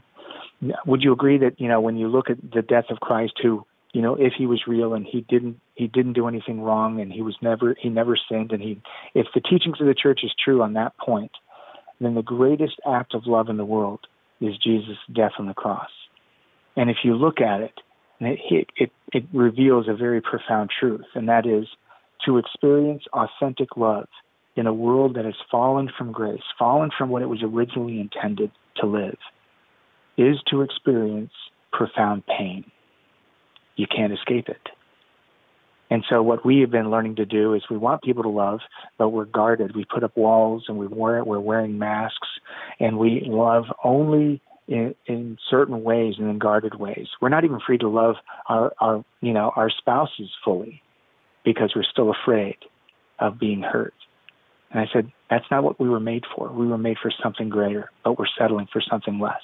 would you agree that, you know, when you look at the death of Christ, who, you know, if he was real and he didn't, he didn't do anything wrong and he was never, he never sinned. And he, if the teachings of the church is true on that point, then the greatest act of love in the world is Jesus' death on the cross. And if you look at it, it, it, it reveals a very profound truth, and that is to experience authentic love in a world that has fallen from grace, fallen from what it was originally intended to live, is to experience profound pain. You can't escape it. And so what we have been learning to do is we want people to love, but we're guarded. We put up walls and we wear we're wearing masks, and we love only in, in certain ways and in guarded ways. We're not even free to love our, our you know our spouses fully because we're still afraid of being hurt. And I said, that's not what we were made for. We were made for something greater, but we're settling for something less.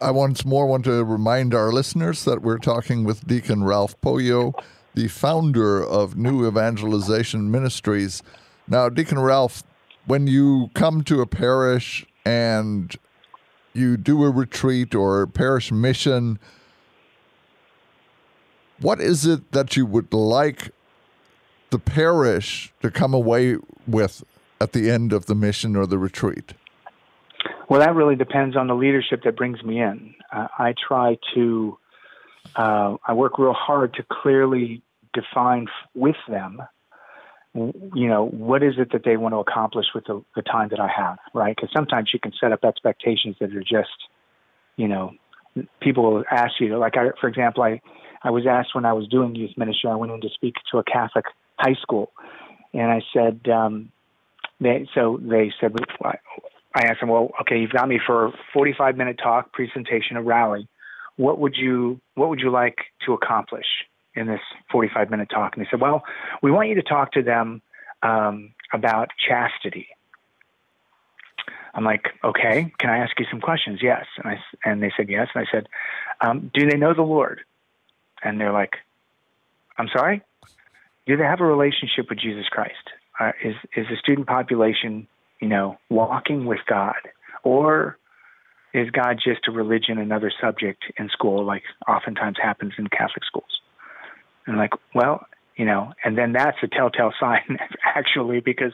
I once more want to remind our listeners that we're talking with Deacon Ralph Poyo, the founder of New Evangelization Ministries. Now, Deacon Ralph, when you come to a parish and you do a retreat or a parish mission, what is it that you would like the parish to come away with at the end of the mission or the retreat? Well, that really depends on the leadership that brings me in. Uh, I try to, uh, I work real hard to clearly define with them, you know, what is it that they want to accomplish with the, the time that I have, right? Because sometimes you can set up expectations that are just, you know, people ask you, like, I, for example, I, I was asked when I was doing youth ministry, I went in to speak to a Catholic high school, and I said, um, they, so they said, I asked them, well, okay, you've got me for a 45 minute talk, presentation, a rally. What would you What would you like to accomplish in this 45 minute talk? And they said, well, we want you to talk to them um, about chastity. I'm like, okay, can I ask you some questions? Yes. And I and they said yes. And I said, um, do they know the Lord? And they're like, I'm sorry. Do they have a relationship with Jesus Christ? Uh, is is the student population you know, walking with God? Or is God just a religion, another subject in school, like oftentimes happens in Catholic schools? And like, well, you know, and then that's a telltale <laughs> sign, actually, because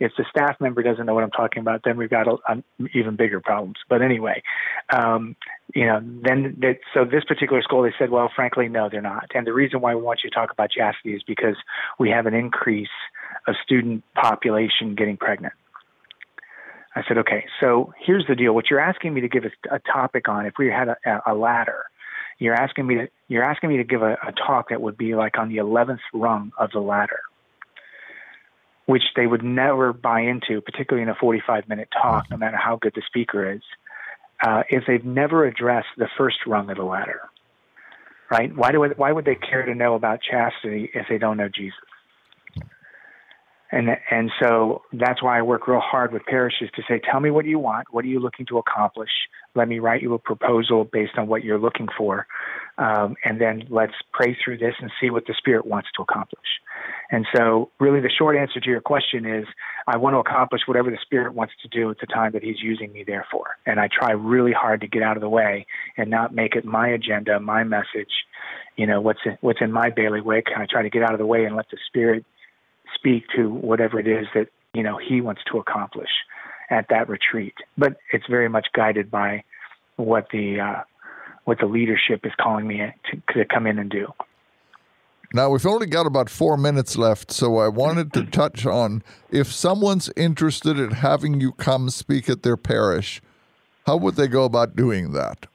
if the staff member doesn't know what I'm talking about, then we've got a, a, even bigger problems. But anyway, um, you know, then that, so this particular school, they said, well, frankly, no, they're not. And the reason why we want you to talk about chastity is because we have an increase of student population getting pregnant. I said, okay, so here's the deal. What you're asking me to give a, a topic on, if we had a, a, ladder, you're asking me to you're asking me to give a, a talk that would be like on the eleventh rung of the ladder, which they would never buy into, particularly in a 45 minute talk, no matter how good the speaker is, uh, if they've never addressed the first rung of the ladder. Right? Why do why would they care to know about chastity if they don't know Jesus? And and so that's why I work real hard with parishes to say, tell me what you want. What are you looking to accomplish? Let me write you a proposal based on what you're looking for, um, and then let's pray through this and see what the Spirit wants to accomplish. And so, really, the short answer to your question is, I want to accomplish whatever the Spirit wants to do at the time that He's using me there for. And I try really hard to get out of the way and not make it my agenda, my message. You know what's in, what's in my bailiwick. I try to get out of the way and let the Spirit speak to whatever it is that you know he wants to accomplish at that retreat. But it's very much guided by what the uh, what the leadership is calling me to, to come in and do. Now, we've only got about four minutes left, so I wanted to <laughs> touch on if someone's interested in having you come speak at their parish, how would they go about doing that?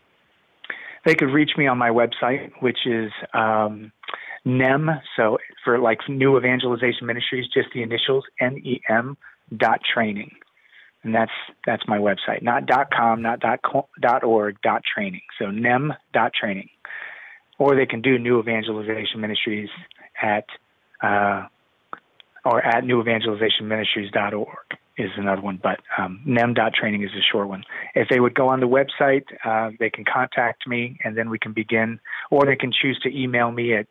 They could reach me on my website, which is um, NEM, so for like New Evangelization Ministries, just the initials N E M dot training, and that's that's my website. Not dot com, not dot dot org, dot training. So NEM dot training, or they can do New Evangelization Ministries at uh, or at New Evangelization Ministries dot org is another one, but um, nem dot training is a short one. If they would go on the website, uh, they can contact me, and then we can begin, or they can choose to email me at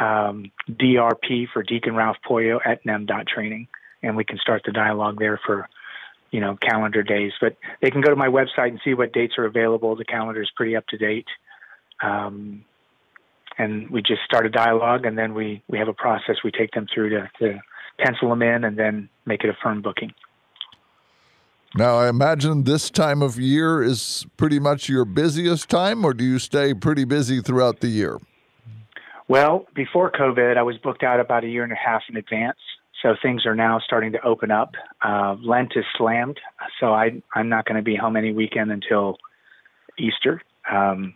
um, DRP for Deacon Ralph Poyo at nem.training, and we can start the dialogue there for you know calendar days. But they can go to my website and see what dates are available. The calendar is pretty up to date. Um, and we just start a dialogue, and then we, we have a process we take them through to, to pencil them in and then make it a firm booking. Now, I imagine this time of year is pretty much your busiest time, or do you stay pretty busy throughout the year? Well, before COVID, I was booked out about a year and a half in advance. So things are now starting to open up. Uh, Lent is slammed, so I, I'm not going to be home any weekend until Easter. Um,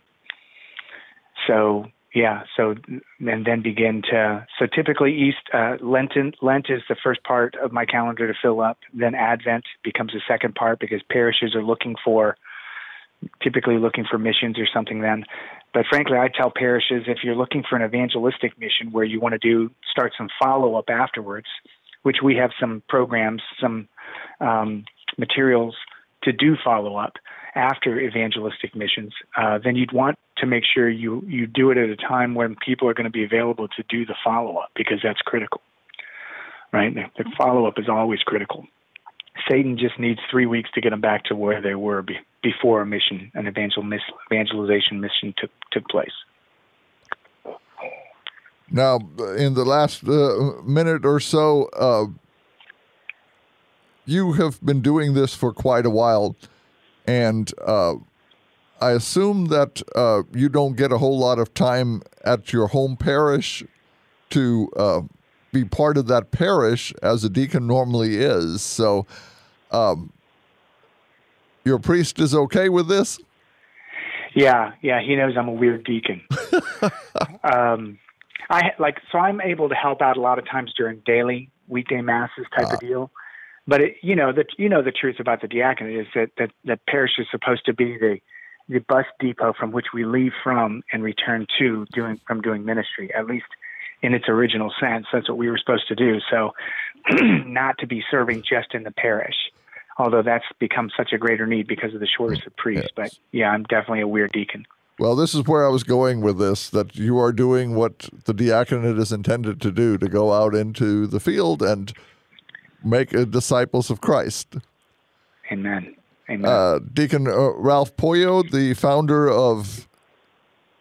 so yeah. So and then begin to. So typically, East uh, Lenten Lent is the first part of my calendar to fill up. Then Advent becomes the second part because parishes are looking for, typically looking for missions or something. Then, but frankly, I tell parishes if you're looking for an evangelistic mission where you want to do start some follow up afterwards, which we have some programs, some um, materials to do follow up after evangelistic missions, uh, then you'd want to make sure you, you do it at a time when people are going to be available to do the follow up because that's critical. Right? The follow up is always critical. Satan just needs three weeks to get them back to where they were be, before a mission, an evangel, evangelization mission took took place. Now, in the last uh, minute or so, uh, you have been doing this for quite a while, and uh, I assume that uh, you don't get a whole lot of time at your home parish to uh, be part of that parish as a deacon normally is. So, um, your priest is okay with this? Yeah, yeah, he knows I'm a weird deacon. <laughs> um, I like so I'm able to help out a lot of times during daily weekday masses type uh, of ah. deal. But it, you know the you know the truth about the diaconate is that that that parish is supposed to be the the bus depot from which we leave from and return to doing from doing ministry at least in its original sense that's what we were supposed to do so <clears throat> not to be serving just in the parish although that's become such a greater need because of the shortage of priests yes. but yeah i'm definitely a weird deacon well, this is where I was going with this that you are doing what the diaconate is intended to do to go out into the field and make disciples of Christ. Amen. Amen. Uh, Deacon uh, Ralph Poyo, the founder of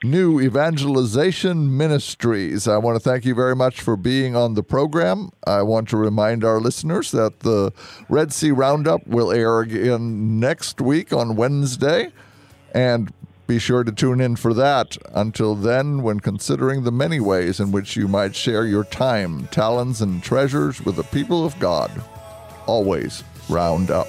New Evangelization Ministries. I want to thank you very much for being on the program. I want to remind our listeners that the Red Sea Roundup will air again next week on Wednesday. And be sure to tune in for that. Until then, when considering the many ways in which you might share your time, talents, and treasures with the people of God, always round up.